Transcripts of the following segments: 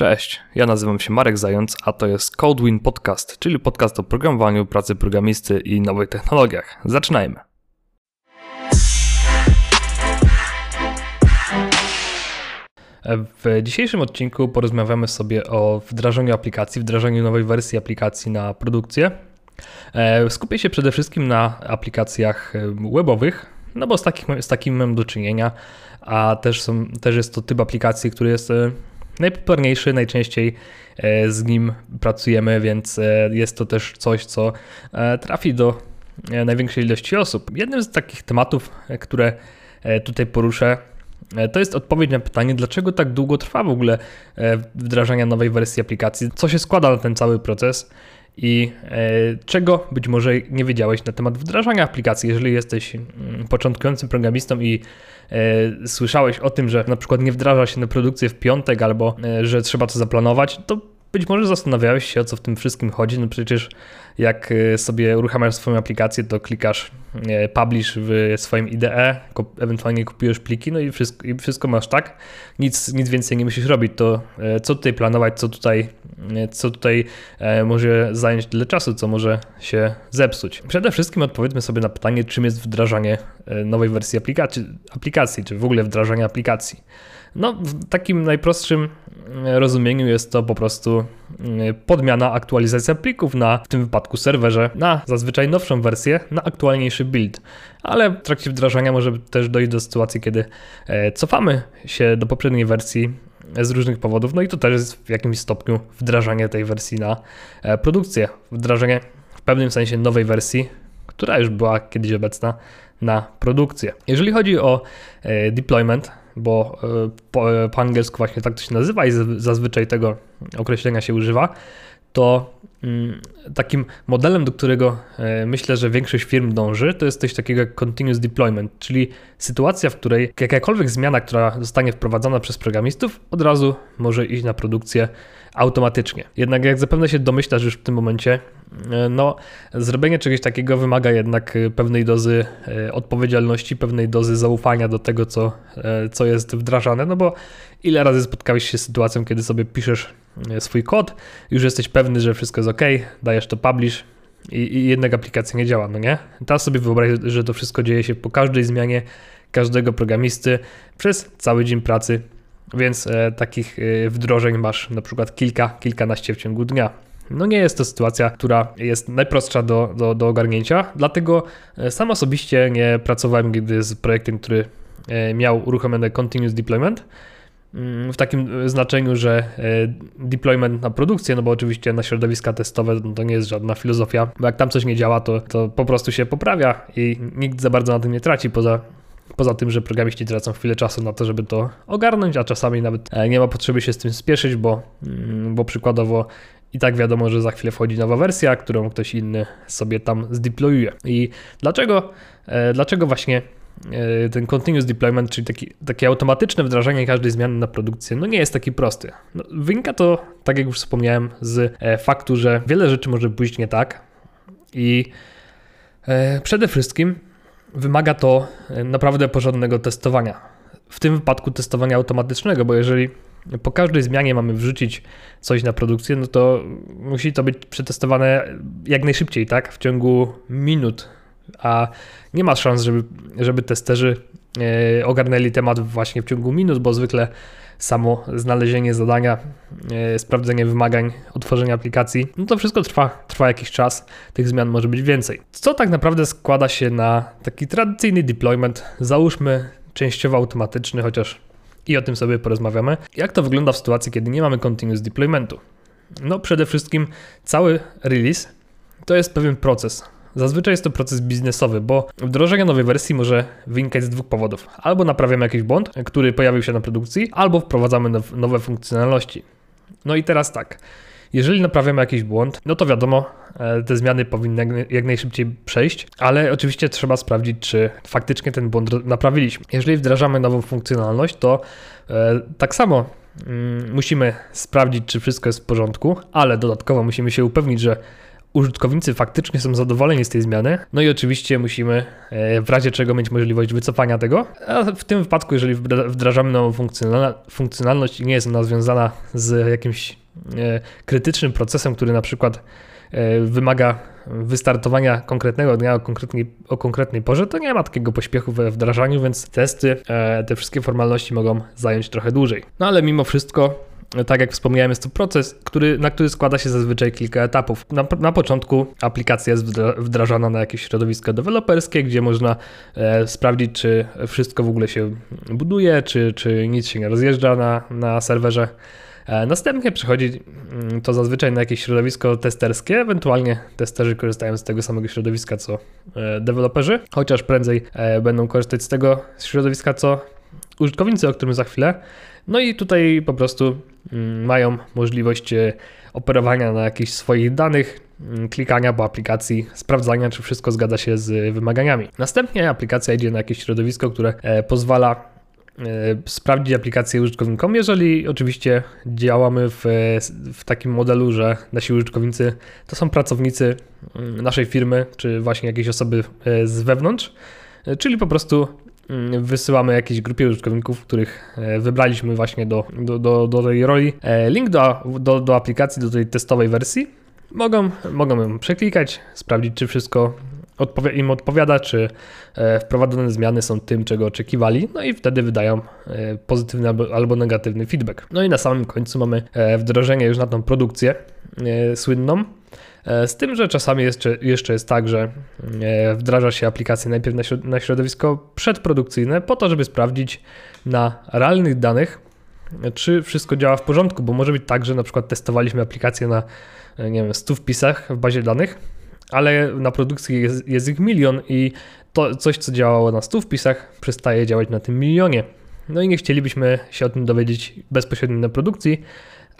Cześć, ja nazywam się Marek Zając, a to jest CodeWin Podcast, czyli podcast o programowaniu, pracy programisty i nowych technologiach. Zaczynajmy. W dzisiejszym odcinku porozmawiamy sobie o wdrażaniu aplikacji, wdrażaniu nowej wersji aplikacji na produkcję. E, skupię się przede wszystkim na aplikacjach e, webowych, no bo z, takich, z takim mam do czynienia, a też, są, też jest to typ aplikacji, który jest e, najpopularniejszy, najczęściej z nim pracujemy, więc jest to też coś, co trafi do największej ilości osób. Jednym z takich tematów, które tutaj poruszę, to jest odpowiedź na pytanie, dlaczego tak długo trwa w ogóle wdrażanie nowej wersji aplikacji, co się składa na ten cały proces i e, czego być może nie wiedziałeś na temat wdrażania aplikacji. Jeżeli jesteś mm, początkującym programistą i e, słyszałeś o tym, że na przykład nie wdraża się na produkcję w piątek albo e, że trzeba to zaplanować, to być może zastanawiałeś się, o co w tym wszystkim chodzi. No przecież jak y, sobie uruchamiasz swoją aplikację, to klikasz y, publish w swoim IDE, ewentualnie kupujesz pliki, no i wszystko, i wszystko masz tak. Nic, nic więcej nie musisz robić. To y, co tutaj planować, co tutaj, co tutaj może zająć tyle czasu, co może się zepsuć. Przede wszystkim odpowiedzmy sobie na pytanie, czym jest wdrażanie nowej wersji aplikacji, aplikacji czy w ogóle wdrażanie aplikacji. No, w takim najprostszym rozumieniu jest to po prostu mm, podmiana, aktualizacja plików na, w tym wypadku serwerze, na zazwyczaj nowszą wersję, na aktualniejszy build. Ale w trakcie wdrażania może też dojść do sytuacji, kiedy e, cofamy się do poprzedniej wersji z różnych powodów, no i to też jest w jakimś stopniu wdrażanie tej wersji na e, produkcję, wdrażanie w pewnym sensie nowej wersji, która już była kiedyś obecna na produkcję. Jeżeli chodzi o e, deployment, bo e, po, e, po, angielsku właśnie tak to się nazywa i zazwyczaj tego określenia się używa, to mm, takim modelem, do którego e, myślę, że większość firm dąży, to jest coś takiego jak continuous deployment, czyli sytuacja, w której jakakolwiek zmiana, która zostanie wprowadzona przez programistów, od razu może iść na produkcję automatycznie. Jednak jak zapewne się domyślasz już w tym momencie, no zrobienie czegoś takiego wymaga jednak e, pewnej dozy e, odpowiedzialności, pewnej dozy zaufania do tego, co, co jest wdrażane, no bo ile razy spotkałeś się z sytuacją, kiedy sobie piszesz swój kod, już jesteś pewny, że wszystko jest ok, dajesz to publish, i, i jednak aplikacja nie działa, no nie? Teraz sobie wyobraź, że to wszystko dzieje się po każdej zmianie każdego programisty przez cały dzień pracy więc e, takich e, wdrożeń masz na przykład kilka, kilkanaście w ciągu dnia. No nie jest to sytuacja, która jest najprostsza do, do, do ogarnięcia, dlatego e, sam osobiście nie pracowałem nigdy z projektem, który miał uruchomiony continuous deployment, mm, w takim znaczeniu, że deployment na produkcję, no bo oczywiście na środowiska testowe no to nie jest żadna filozofia, bo jak tam coś nie działa, to, to po prostu się poprawia i nikt za bardzo na tym nie traci, poza Poza tym, że programiści tracą chwilę czasu na to, żeby to ogarnąć, a czasami nawet e, nie ma potrzeby się z tym spieszyć, bo, mm, bo przykładowo i tak wiadomo, że za chwilę wchodzi nowa wersja, którą ktoś inny sobie tam zdeployuje. I dlaczego, e, dlaczego właśnie e, ten continuous deployment, czyli taki, takie automatyczne wdrażanie każdej zmiany na produkcję, no nie jest taki prosty. No, wynika to, tak jak już wspomniałem, z faktu, że wiele rzeczy może pójść nie tak i przede wszystkim wymaga to e, naprawdę porządnego testowania. W tym wypadku testowania automatycznego, bo jeżeli po każdej zmianie mamy wrzucić coś na produkcję, no to musi to być przetestowane jak najszybciej, tak? W ciągu minut, a nie ma szans, żeby, żeby testerzy ogarnęli temat właśnie w ciągu minut, bo zwykle samo znalezienie zadania, e, sprawdzenie wymagań, otworzenie aplikacji, no to wszystko trwa, trwa jakiś czas, tych zmian może być więcej. Co tak naprawdę składa się na taki tradycyjny deployment, załóżmy częściowo automatyczny, chociaż i o tym sobie porozmawiamy. Jak to wygląda w sytuacji, kiedy nie mamy continuous deploymentu? No przede wszystkim cały release to jest pewien proces. Zazwyczaj jest to proces biznesowy, bo wdrożenie nowej wersji może wynikać z dwóch powodów. Albo naprawiamy jakiś błąd, który pojawił się na produkcji, albo wprowadzamy nowe funkcjonalności. No i teraz tak. Jeżeli naprawiamy jakiś błąd, no to wiadomo, e, te zmiany powinny jak najszybciej przejść, ale oczywiście trzeba sprawdzić, czy faktycznie ten błąd naprawiliśmy. Jeżeli wdrażamy nową funkcjonalność, to e, tak samo mm, musimy sprawdzić, czy wszystko jest w porządku, ale dodatkowo musimy się upewnić, że użytkownicy faktycznie są zadowoleni z tej zmiany. No i oczywiście musimy e, w razie czego mieć możliwość wycofania tego. A w tym wypadku, jeżeli wdrażamy nową funkcjonalność i nie jest ona związana z jakimś e, krytycznym procesem, który na przykład e, wymaga wystartowania konkretnego dnia o konkretnej, o konkretnej porze, to nie ma takiego pośpiechu we wdrażaniu, więc testy, te wszystkie formalności mogą zająć trochę dłużej. No ale mimo wszystko tak jak wspomniałem, jest to proces, który, na który składa się zazwyczaj kilka etapów. Na, na początku aplikacja jest wdrażana na jakieś środowisko deweloperskie, gdzie można e, sprawdzić, czy wszystko w ogóle się buduje, czy, czy nic się nie rozjeżdża na, na serwerze. E, następnie przechodzi mm, to zazwyczaj na jakieś środowisko testerskie, ewentualnie testerzy korzystają z tego samego środowiska co e, deweloperzy, chociaż prędzej e, będą korzystać z tego środowiska co użytkownicy, o którym za chwilę. No i tutaj po prostu mają możliwość e, operowania na jakichś swoich danych, mm, klikania po aplikacji, sprawdzania, czy wszystko zgadza się z wymaganiami. Następnie aplikacja idzie na jakieś środowisko, które e, pozwala e, sprawdzić aplikację użytkownikom, jeżeli oczywiście działamy w, w takim modelu, że nasi użytkownicy to są pracownicy mm, naszej firmy, czy właśnie jakieś osoby z wewnątrz, czyli po prostu Mm, wysyłamy jakiejś grupie użytkowników, których e, wybraliśmy właśnie do, do, do, do tej roli. E, link do, do, do aplikacji, do tej testowej wersji. Mogą, mogą ją przeklikać, sprawdzić, czy wszystko im odpowiada, czy e, wprowadzone zmiany są tym, czego oczekiwali, no i wtedy wydają pozytywny albo, albo negatywny feedback. No i na samym końcu mamy wdrożenie już na tą produkcję słynną. E, z tym, że czasami jeszcze, jeszcze jest tak, że e, wdraża się aplikację najpierw na środowisko przedprodukcyjne, po to, żeby sprawdzić na realnych danych, czy wszystko działa w porządku, bo może być tak, że na przykład testowaliśmy aplikację na e, nie wiem, 100 wpisach w bazie danych, ale na produkcji jest, jest ich milion i to coś, co działało na 100 wpisach, przestaje działać na tym milionie. No i nie chcielibyśmy się o tym dowiedzieć bezpośrednio na produkcji,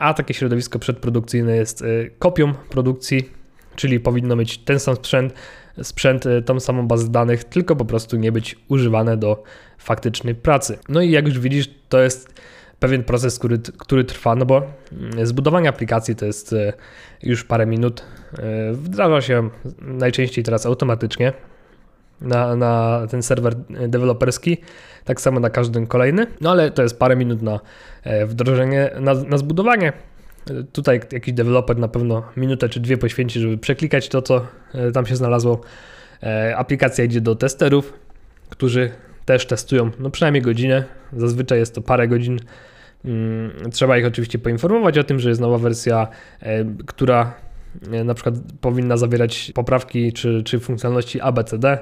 a takie środowisko przedprodukcyjne jest y, kopią produkcji, czyli powinno mieć ten sam sprzęt, sprzęt, y, tą samą bazę danych, tylko po prostu nie być używane do faktycznej pracy. No i jak już widzisz, to jest pewien proces, który, który trwa, no bo mm, zbudowanie aplikacji to jest y, już parę minut. Wdraża się najczęściej teraz automatycznie na, na ten serwer deweloperski, tak samo na każdy kolejny, no ale to jest parę minut na e, wdrożenie, na, na zbudowanie. Tutaj jakiś deweloper na pewno minutę czy dwie poświęci, żeby przeklikać to, co e, tam się znalazło. E, aplikacja idzie do testerów, którzy też testują no przynajmniej godzinę, zazwyczaj jest to parę godzin. Mm, trzeba ich oczywiście poinformować o tym, że jest nowa wersja, która na przykład powinna zawierać poprawki czy, czy funkcjonalności ABCD,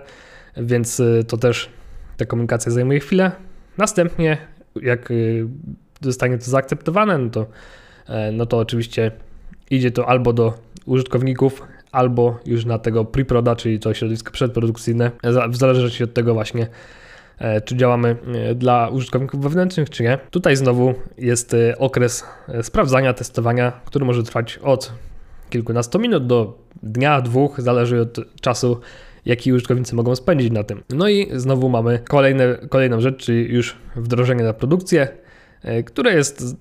więc y, to też ta komunikacja zajmuje chwilę. Następnie, jak y, zostanie to zaakceptowane, no to, e, no to oczywiście idzie to albo do użytkowników, albo już na tego pre-proda, czyli to środowisko przedprodukcyjne, w zależności od tego właśnie, e, czy działamy e, dla użytkowników wewnętrznych, czy nie. Tutaj znowu jest okres sprawdzania, testowania, który może trwać od kilkunastu minut do dnia, dwóch, zależy od czasu, jaki użytkownicy mogą spędzić na tym. No i znowu mamy kolejne, kolejną rzecz, czyli już wdrożenie na produkcję, e, które jest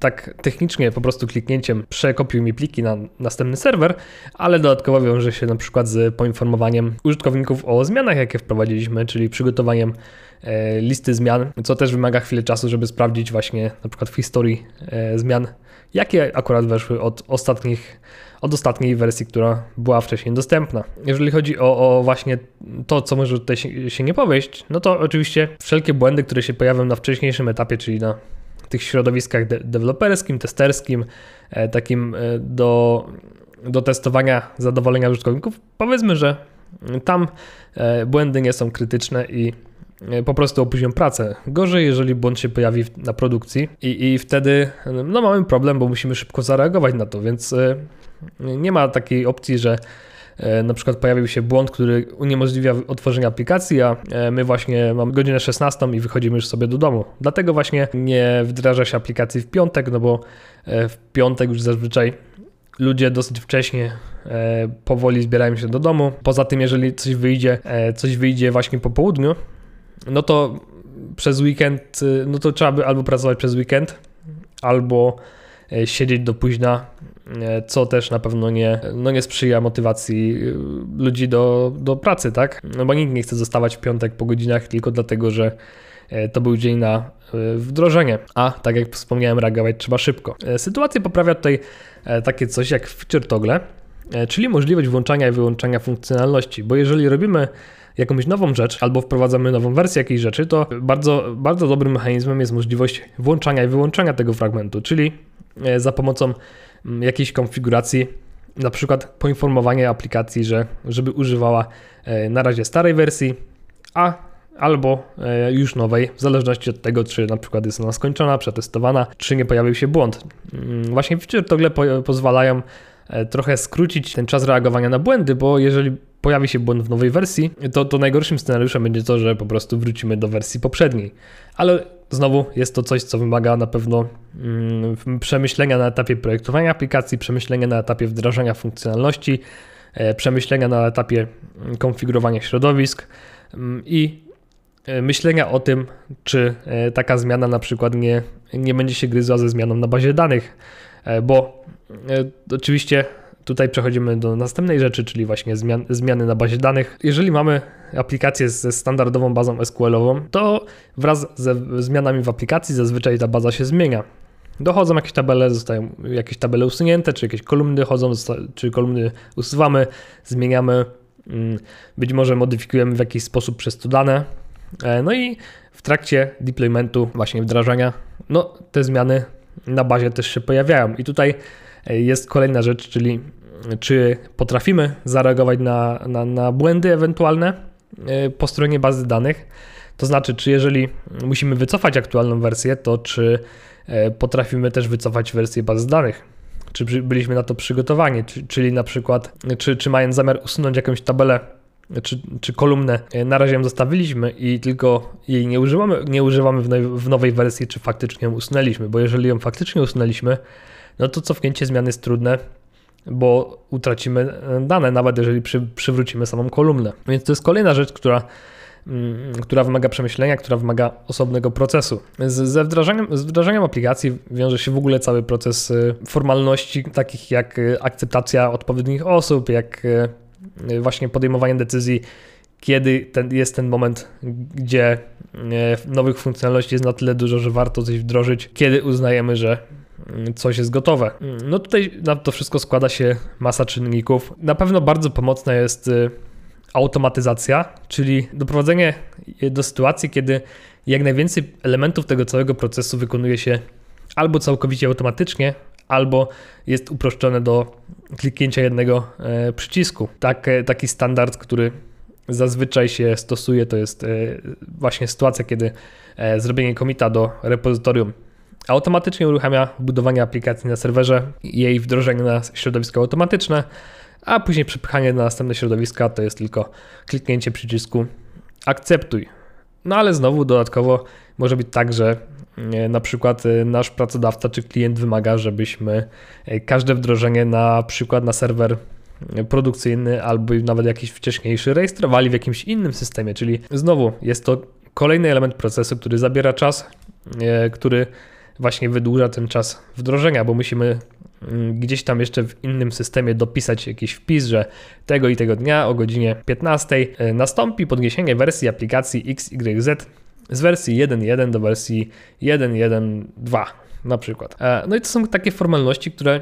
tak technicznie po prostu kliknięciem przekopiuj mi pliki na następny serwer, ale dodatkowo wiąże się na przykład z poinformowaniem użytkowników o zmianach, jakie wprowadziliśmy, czyli przygotowaniem e, listy zmian, co też wymaga chwilę czasu, żeby sprawdzić właśnie na przykład w historii e, zmian, jakie akurat weszły od ostatnich od ostatniej wersji, która była wcześniej dostępna. Jeżeli chodzi o, o właśnie to, co może tutaj się, się nie powieść, no to oczywiście wszelkie błędy, które się pojawią na wcześniejszym etapie, czyli na tych środowiskach de deweloperskim, testerskim, e, takim e, do, do testowania zadowolenia użytkowników, powiedzmy, że tam e, błędy nie są krytyczne i po prostu opóźnią pracę. Gorzej, jeżeli błąd się pojawi na produkcji i, i wtedy no, mamy problem, bo musimy szybko zareagować na to, więc e, nie ma takiej opcji, że e, na przykład pojawił się błąd, który uniemożliwia otworzenie aplikacji, a e, my właśnie mamy godzinę 16 i wychodzimy już sobie do domu. Dlatego właśnie nie wdraża się aplikacji w piątek, no bo e, w piątek już zazwyczaj ludzie dosyć wcześnie powoli zbierają się do domu. Poza tym, jeżeli coś wyjdzie, coś wyjdzie właśnie po południu, no to przez weekend, no to trzeba by albo pracować przez weekend, albo siedzieć do późna, co też na pewno nie, no nie sprzyja motywacji ludzi do, do pracy, tak? No bo nikt nie chce zostawać w piątek po godzinach tylko dlatego, że to był dzień na wdrożenie, a tak jak wspomniałem, reagować trzeba szybko. Sytuację poprawia tutaj takie coś jak feature toggle, czyli możliwość włączania i wyłączania funkcjonalności, bo jeżeli robimy jakąś nową rzecz albo wprowadzamy nową wersję jakiejś rzeczy, to bardzo, bardzo dobrym mechanizmem jest możliwość włączania i wyłączania tego fragmentu, czyli e, za pomocą mm, jakiejś konfiguracji, na przykład poinformowanie aplikacji, że żeby używała e, na razie starej wersji, a albo e, już nowej, w zależności od tego, czy na przykład jest ona skończona, przetestowana, czy nie pojawił się błąd. Mm, właśnie feature togle pozwalają trochę skrócić ten czas reagowania na błędy, bo jeżeli pojawi się błąd w nowej wersji, to, to najgorszym scenariuszem będzie to, że po prostu wrócimy do wersji poprzedniej. Ale znowu jest to coś, co wymaga na pewno mm, przemyślenia na etapie projektowania aplikacji, przemyślenia na etapie wdrażania funkcjonalności, e, przemyślenia na etapie mm, konfigurowania środowisk mm, i e, myślenia o tym, czy e, taka zmiana na przykład nie, nie będzie się gryzła ze zmianą na bazie danych, bo oczywiście Tutaj przechodzimy do następnej rzeczy, czyli właśnie zmian, zmiany na bazie danych. Jeżeli mamy aplikację ze standardową bazą SQL-ową, to wraz ze zmianami w aplikacji zazwyczaj ta baza się zmienia. Dochodzą jakieś tabele, zostają jakieś tabele usunięte, czy jakieś kolumny dochodzą, czy kolumny usuwamy, zmieniamy, mm, być może modyfikujemy w jakiś sposób przez to dane. E, no i w trakcie deploymentu, właśnie wdrażania, no te zmiany na bazie też się pojawiają. I tutaj jest kolejna rzecz, czyli czy potrafimy zareagować na, na, na błędy ewentualne e, po stronie bazy danych. To znaczy, czy jeżeli musimy wycofać aktualną wersję, to czy e, potrafimy też wycofać wersję bazy danych. Czy byliśmy na to przygotowani, czyli na przykład, czy, czy mając zamiar usunąć jakąś tabelę czy, czy kolumnę, e, na razie ją zostawiliśmy i tylko jej nie używamy, nie używamy w, nowej, w nowej wersji, czy faktycznie ją usunęliśmy, bo jeżeli ją faktycznie usunęliśmy, no to cofnięcie zmian jest trudne, bo utracimy e, dane, nawet jeżeli przy, przywrócimy samą kolumnę. Więc to jest kolejna rzecz, która, mm, która wymaga przemyślenia, która wymaga osobnego procesu. Z, ze wdrażaniem, z wdrażaniem aplikacji wiąże się w ogóle cały proces e, formalności, takich jak akceptacja odpowiednich osób, jak właśnie podejmowanie decyzji, kiedy ten, jest ten moment, gdzie nowych funkcjonalności jest na tyle dużo, że warto coś wdrożyć, kiedy uznajemy, że coś jest gotowe. No tutaj na to wszystko składa się masa czynników. Na pewno bardzo pomocna jest y, automatyzacja, czyli doprowadzenie do sytuacji, kiedy jak najwięcej elementów tego całego procesu wykonuje się albo całkowicie automatycznie, albo jest uproszczone do kliknięcia jednego e, przycisku. Tak, e, taki standard, który zazwyczaj się stosuje, to jest e, właśnie sytuacja, kiedy zrobienie komita do repozytorium automatycznie uruchamia budowanie aplikacji na serwerze, jej wdrożenie na środowisko automatyczne, a później przepychanie na następne środowiska to jest tylko kliknięcie przycisku akceptuj. No ale znowu dodatkowo może być tak, że e, na przykład e, nasz pracodawca czy klient wymaga, żebyśmy e, każde wdrożenie na przykład na serwer produkcyjny albo nawet jakiś wcześniejszy rejestrowali w jakimś innym systemie, czyli znowu jest to kolejny element procesu, który zabiera czas, który właśnie wydłuża ten czas wdrożenia, bo musimy gdzieś tam jeszcze w innym systemie dopisać jakiś wpis, że tego i tego dnia o godzinie 15 e, nastąpi podniesienie wersji aplikacji XYZ z wersji 1.1 do wersji 1.1.2 na przykład. E, no i to są takie formalności, które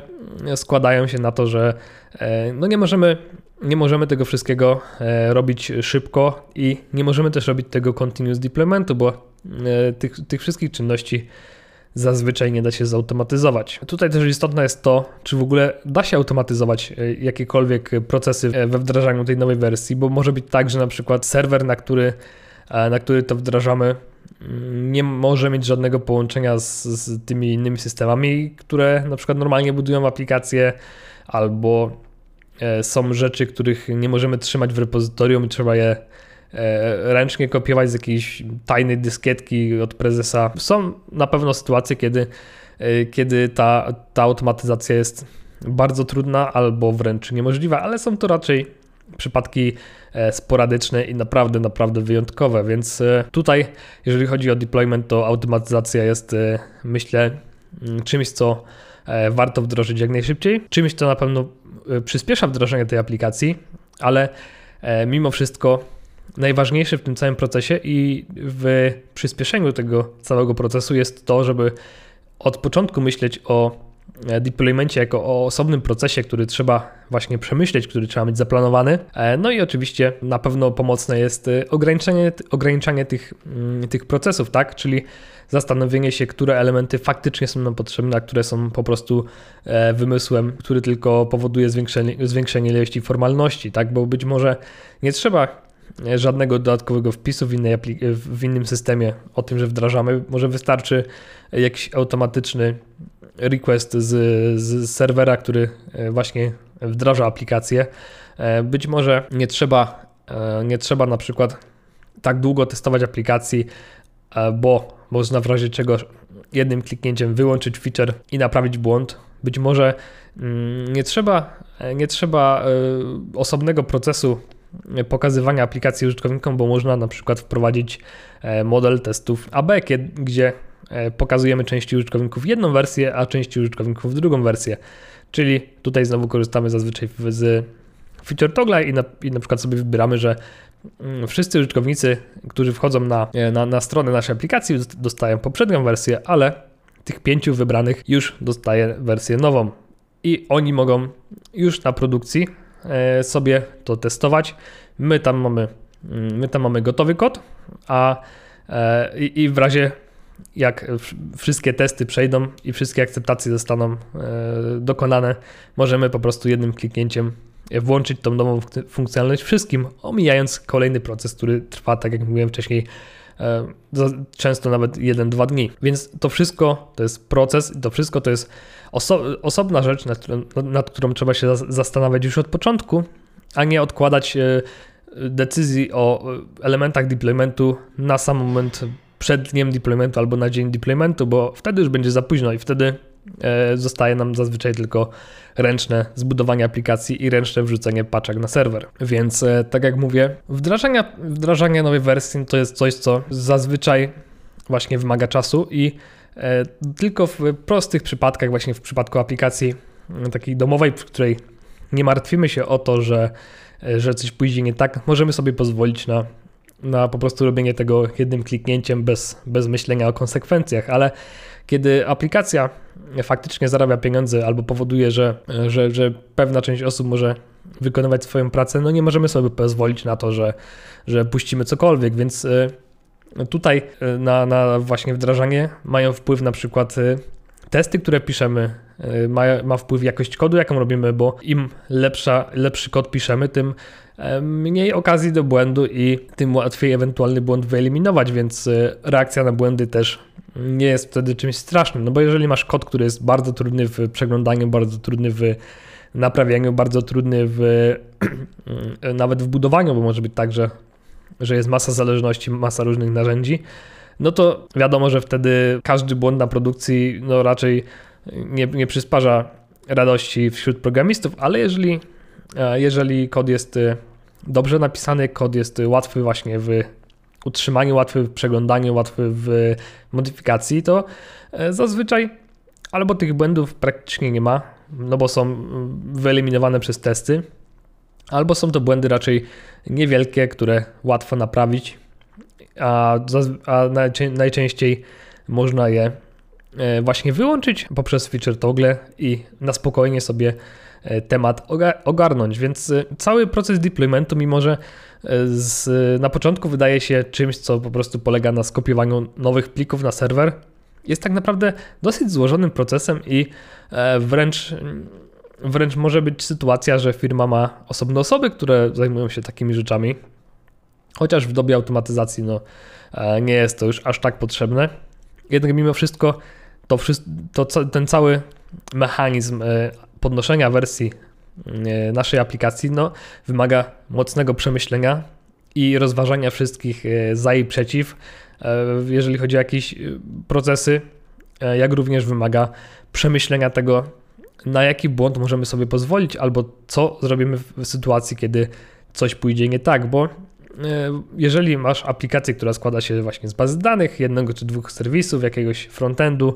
składają się na to, że e, no nie możemy nie możemy tego wszystkiego robić szybko i nie możemy też robić tego continuous deploymentu, bo tych, tych wszystkich czynności zazwyczaj nie da się zautomatyzować. Tutaj też istotne jest to, czy w ogóle da się automatyzować e, jakiekolwiek procesy we wdrażaniu tej nowej wersji, bo może być tak, że na przykład serwer, na który, e, na który to wdrażamy, mm, nie może mieć żadnego połączenia z, z tymi innymi systemami, które na przykład normalnie budują aplikacje albo e, są rzeczy, których nie możemy trzymać w repozytorium i trzeba je E, ręcznie kopiować z jakiejś tajnej dyskietki od prezesa. Są na pewno sytuacje, kiedy, e, kiedy ta, ta automatyzacja jest bardzo trudna albo wręcz niemożliwa, ale są to raczej przypadki e, sporadyczne i naprawdę, naprawdę wyjątkowe, więc tutaj, jeżeli chodzi o deployment, to automatyzacja jest, myślę, czymś, co warto wdrożyć jak najszybciej. Czymś, to na pewno przyspiesza wdrożenie tej aplikacji, ale mimo wszystko najważniejsze w tym całym procesie i w przyspieszeniu tego całego procesu jest to, żeby od początku myśleć o E, deploymencie jako o osobnym procesie, który trzeba właśnie przemyśleć, który trzeba mieć zaplanowany. E, no i oczywiście na pewno pomocne jest e, ograniczenie, ograniczanie tych, mm, tych procesów, tak? Czyli zastanowienie się, które elementy faktycznie są nam potrzebne, a które są po prostu wymysłem, który tylko powoduje zwiększenie, zwiększenie ilości formalności, tak? Bo być może nie trzeba żadnego dodatkowego wpisu w, innej w innym systemie o tym, że wdrażamy. Może wystarczy jakiś automatyczny request z, z serwera, który e, właśnie wdraża aplikację. E, być może nie trzeba, e, nie trzeba na przykład tak długo testować aplikacji, bo można w razie czego jednym kliknięciem wyłączyć feature i naprawić błąd. Być może mm, nie trzeba, nie trzeba osobnego procesu pokazywania aplikacji użytkownikom, bo można na przykład wprowadzić model testów AB, gdzie E, pokazujemy części użytkowników jedną wersję, a części użytkowników drugą wersję. Czyli tutaj znowu korzystamy zazwyczaj z feature toggle i na, i na przykład sobie wybieramy, że mm, wszyscy użytkownicy, którzy wchodzą na, e, na, na stronę naszej aplikacji, dostają poprzednią wersję, ale tych pięciu wybranych już dostaje wersję nową. I oni mogą już na produkcji e, sobie to testować. My tam mamy, mm, my tam mamy gotowy kod, a i, i w razie jak wszystkie testy przejdą i wszystkie akceptacje zostaną e, dokonane, możemy po prostu jednym kliknięciem włączyć tą nową funkcjonalność wszystkim, omijając kolejny proces, który trwa, tak jak mówiłem wcześniej, e, często nawet 1-2 dni. Więc to wszystko to jest proces, to wszystko to jest oso osobna rzecz, nad nad którą trzeba się zastanawiać już od początku, a nie odkładać e, decyzji o elementach deploymentu na sam moment przed dniem deploymentu albo na dzień deploymentu, bo wtedy już będzie za późno i wtedy e, zostaje nam zazwyczaj tylko ręczne zbudowanie aplikacji i ręczne wrzucenie paczek na serwer. Więc e, tak jak mówię, wdrażanie, wdrażanie nowej wersji to jest coś, co zazwyczaj właśnie wymaga czasu i e, tylko w prostych przypadkach, właśnie w przypadku aplikacji takiej domowej, w której nie martwimy się o to, że, że coś pójdzie nie tak, możemy sobie pozwolić na na po prostu robienie tego jednym kliknięciem bez, bez myślenia o konsekwencjach, ale kiedy aplikacja faktycznie zarabia pieniądze albo powoduje, że, że, że pewna część osób może wykonywać swoją pracę, no nie możemy sobie pozwolić na to, że, że puścimy cokolwiek, więc y, tutaj y, na, na właśnie wdrażanie mają wpływ na przykład y, testy, które piszemy, ma, ma wpływ jakość kodu, jaką robimy, bo im lepsza, lepszy kod piszemy, tym mniej okazji do błędu i tym łatwiej ewentualny błąd wyeliminować, więc e, reakcja na błędy też nie jest wtedy czymś strasznym, no bo jeżeli masz kod, który jest bardzo trudny w przeglądaniu, bardzo trudny w naprawianiu, bardzo trudny w nawet w budowaniu, bo może być tak, że, że jest masa zależności, masa różnych narzędzi, no to wiadomo, że wtedy każdy błąd na produkcji no raczej nie, nie przysparza radości wśród programistów, ale jeżeli, e, jeżeli kod jest e, dobrze napisany, kod jest łatwy właśnie w utrzymaniu, łatwy w przeglądaniu, łatwy w modyfikacji, to e, zazwyczaj albo tych błędów praktycznie nie ma, no bo są wyeliminowane przez testy, albo są to błędy raczej niewielkie, które łatwo naprawić, a, a najczęściej można je e, właśnie wyłączyć poprzez feature toggle i na spokojnie sobie E, temat ogarnąć. Więc e, cały proces deploymentu, mimo że z, na początku wydaje się czymś, co po prostu polega na skopiowaniu nowych plików na serwer, jest tak naprawdę dosyć złożonym procesem i wręcz, wręcz może być sytuacja, że firma ma osobne osoby, które zajmują się takimi rzeczami. Chociaż w dobie automatyzacji no, nie jest to już aż tak potrzebne. Jednak mimo wszystko to, to ten cały mechanizm podnoszenia wersji e, naszej aplikacji no, wymaga mocnego przemyślenia i rozważania wszystkich e, za i przeciw, e, jeżeli chodzi o jakieś procesy, jak również wymaga przemyślenia tego, na jaki błąd możemy sobie pozwolić, albo co zrobimy w sytuacji, kiedy coś pójdzie nie tak, bo jeżeli masz aplikację, która składa się właśnie z bazy danych, jednego czy dwóch serwisów, jakiegoś frontendu,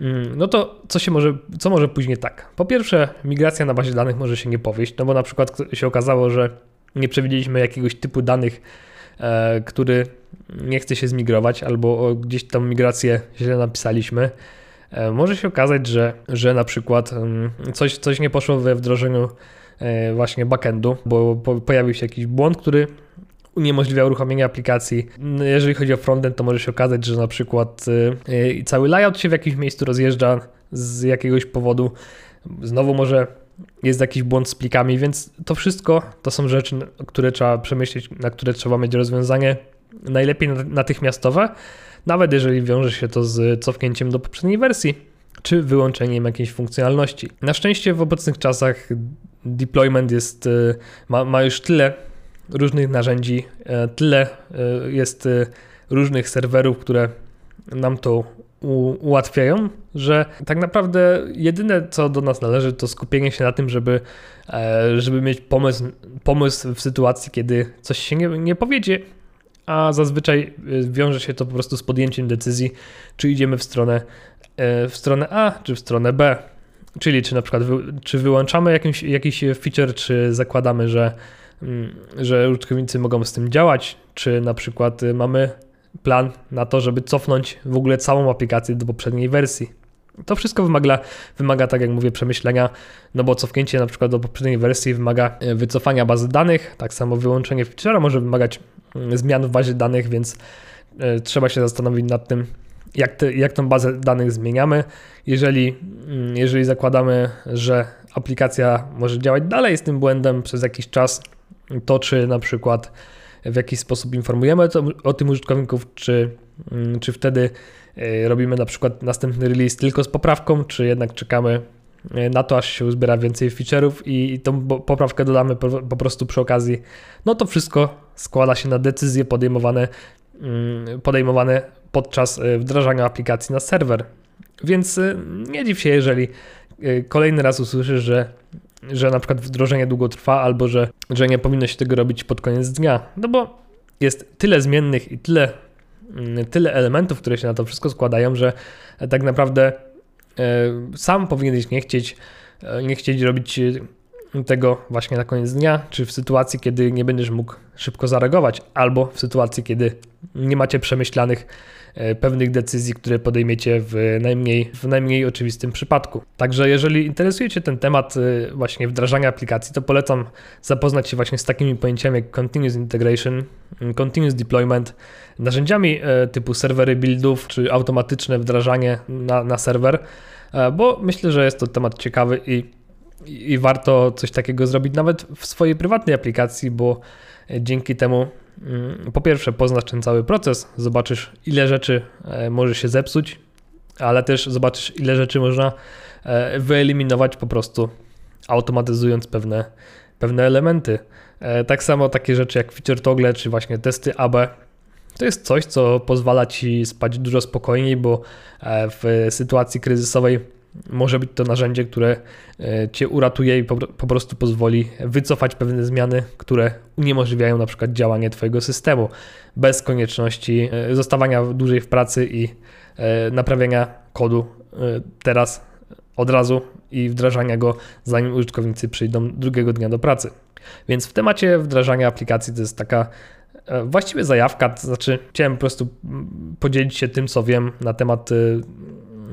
mm, no to co się może, co może później tak? Po pierwsze, migracja na bazie danych może się nie powieść, no bo na przykład się okazało, że nie przewidzieliśmy jakiegoś typu danych, e, który nie chce się zmigrować, albo gdzieś tam migrację źle napisaliśmy. E, może się okazać, że, że na przykład coś, coś nie poszło we wdrożeniu e, właśnie backendu, bo pojawił się jakiś błąd, który uniemożliwia uruchomienie aplikacji. Jeżeli chodzi o frontend, to może się okazać, że na przykład e, cały layout się w jakimś miejscu rozjeżdża z jakiegoś powodu. Znowu może jest jakiś błąd z plikami, więc to wszystko to są rzeczy, które trzeba przemyśleć, na które trzeba mieć rozwiązanie najlepiej natychmiastowe, nawet jeżeli wiąże się to z cofnięciem do poprzedniej wersji czy wyłączeniem jakiejś funkcjonalności. Na szczęście w obecnych czasach deployment jest, y, ma, ma już tyle różnych narzędzi, e, tyle e, jest różnych serwerów, które nam to ułatwiają, że tak naprawdę jedyne co do nas należy to skupienie się na tym, żeby, e, żeby mieć pomysł, pomysł w sytuacji, kiedy coś się nie, nie powiedzie, a zazwyczaj y, wiąże się to po prostu z podjęciem decyzji, czy idziemy w stronę, e, w stronę A, czy w stronę B. Czyli czy na przykład czy wyłączamy jakimś, jakiś feature, czy zakładamy, że, mm, że użytkownicy mogą z tym działać, czy na przykład y, mamy plan na to, żeby cofnąć w ogóle całą aplikację do poprzedniej wersji. To wszystko wymaga, wymaga, tak jak mówię, przemyślenia, no bo cofnięcie na przykład do poprzedniej wersji wymaga e, wycofania bazy danych, tak samo wyłączenie feature'a może wymagać mm, zmian w bazie danych, więc e, trzeba się zastanowić nad tym, jak, te, jak tą bazę danych zmieniamy. Jeżeli, mm, jeżeli zakładamy, że aplikacja może działać dalej z tym błędem przez jakiś czas, to czy na przykład w jakiś sposób informujemy to, o tym użytkowników, czy, mm, czy wtedy robimy na przykład następny release tylko z poprawką, czy jednak czekamy e, na to, aż się uzbiera więcej feature'ów i tą poprawkę dodamy po, po prostu przy okazji. No to wszystko składa się na decyzje podejmowane, mm, podejmowane podczas e, wdrażania aplikacji na serwer. Więc nie dziw się, jeżeli kolejny raz usłyszysz, że że na przykład wdrożenie długo trwa, albo że, że nie powinno się tego robić pod koniec dnia. No bo jest tyle zmiennych i tyle, tyle elementów, które się na to wszystko składają, że tak naprawdę e, sam powinieneś nie chcieć, e, nie chcieć robić tego właśnie na koniec dnia, czy w sytuacji, kiedy nie będziesz mógł szybko zareagować, albo w sytuacji, kiedy nie macie przemyślanych E, pewnych decyzji, które podejmiecie w najmniej, w najmniej oczywistym przypadku. Także jeżeli interesuje Cię ten temat e, właśnie wdrażania aplikacji, to polecam zapoznać się właśnie z takimi pojęciami jak Continuous Integration, mm, Continuous Deployment, narzędziami e, typu serwery buildów czy automatyczne wdrażanie na, na serwer, bo myślę, że jest to temat ciekawy i, i warto coś takiego zrobić nawet w swojej prywatnej aplikacji, bo dzięki temu Mm, po pierwsze poznasz ten cały proces, zobaczysz ile rzeczy e, może się zepsuć, ale też zobaczysz ile rzeczy można e, wyeliminować po prostu automatyzując pewne, pewne elementy. E, tak samo takie rzeczy jak feature toggle czy właśnie testy AB to jest coś, co pozwala ci spać dużo spokojniej, bo w sytuacji kryzysowej może być to narzędzie, które e, cię uratuje i po, prostu pozwoli wycofać pewne zmiany, które uniemożliwiają na przykład działanie twojego systemu bez konieczności e, zostawania dłużej w pracy i e, naprawiania kodu teraz od razu i wdrażania go zanim użytkownicy przyjdą drugiego dnia do pracy. Więc w temacie wdrażania aplikacji to jest taka właściwie zajawka, to znaczy chciałem po prostu podzielić się tym, co wiem na temat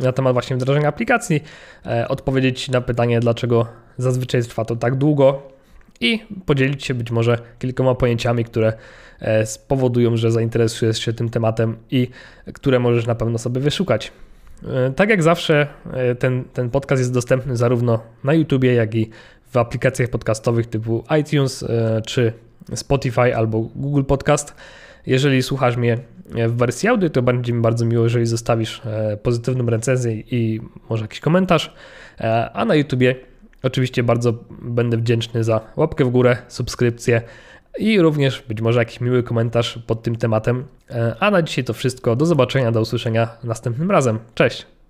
na temat właśnie wdrażania aplikacji, e, odpowiedzieć na pytanie, dlaczego zazwyczaj trwa to tak długo i podzielić się być może kilkoma pojęciami, które e, spowodują, że zainteresujesz się tym tematem i które możesz na pewno sobie wyszukać. E, tak jak zawsze, ten, ten podcast jest dostępny zarówno na YouTubie, jak i w aplikacjach podcastowych typu iTunes czy Spotify albo Google Podcast. Jeżeli słuchasz mnie w wersji audio, to będzie mi bardzo miło, jeżeli zostawisz e, pozytywną recenzję i może jakiś komentarz. E, a na YouTubie oczywiście bardzo będę wdzięczny za łapkę w górę, subskrypcję i również być może jakiś miły komentarz pod tym tematem. E, a na dzisiaj to wszystko. Do zobaczenia, do usłyszenia następnym razem. Cześć!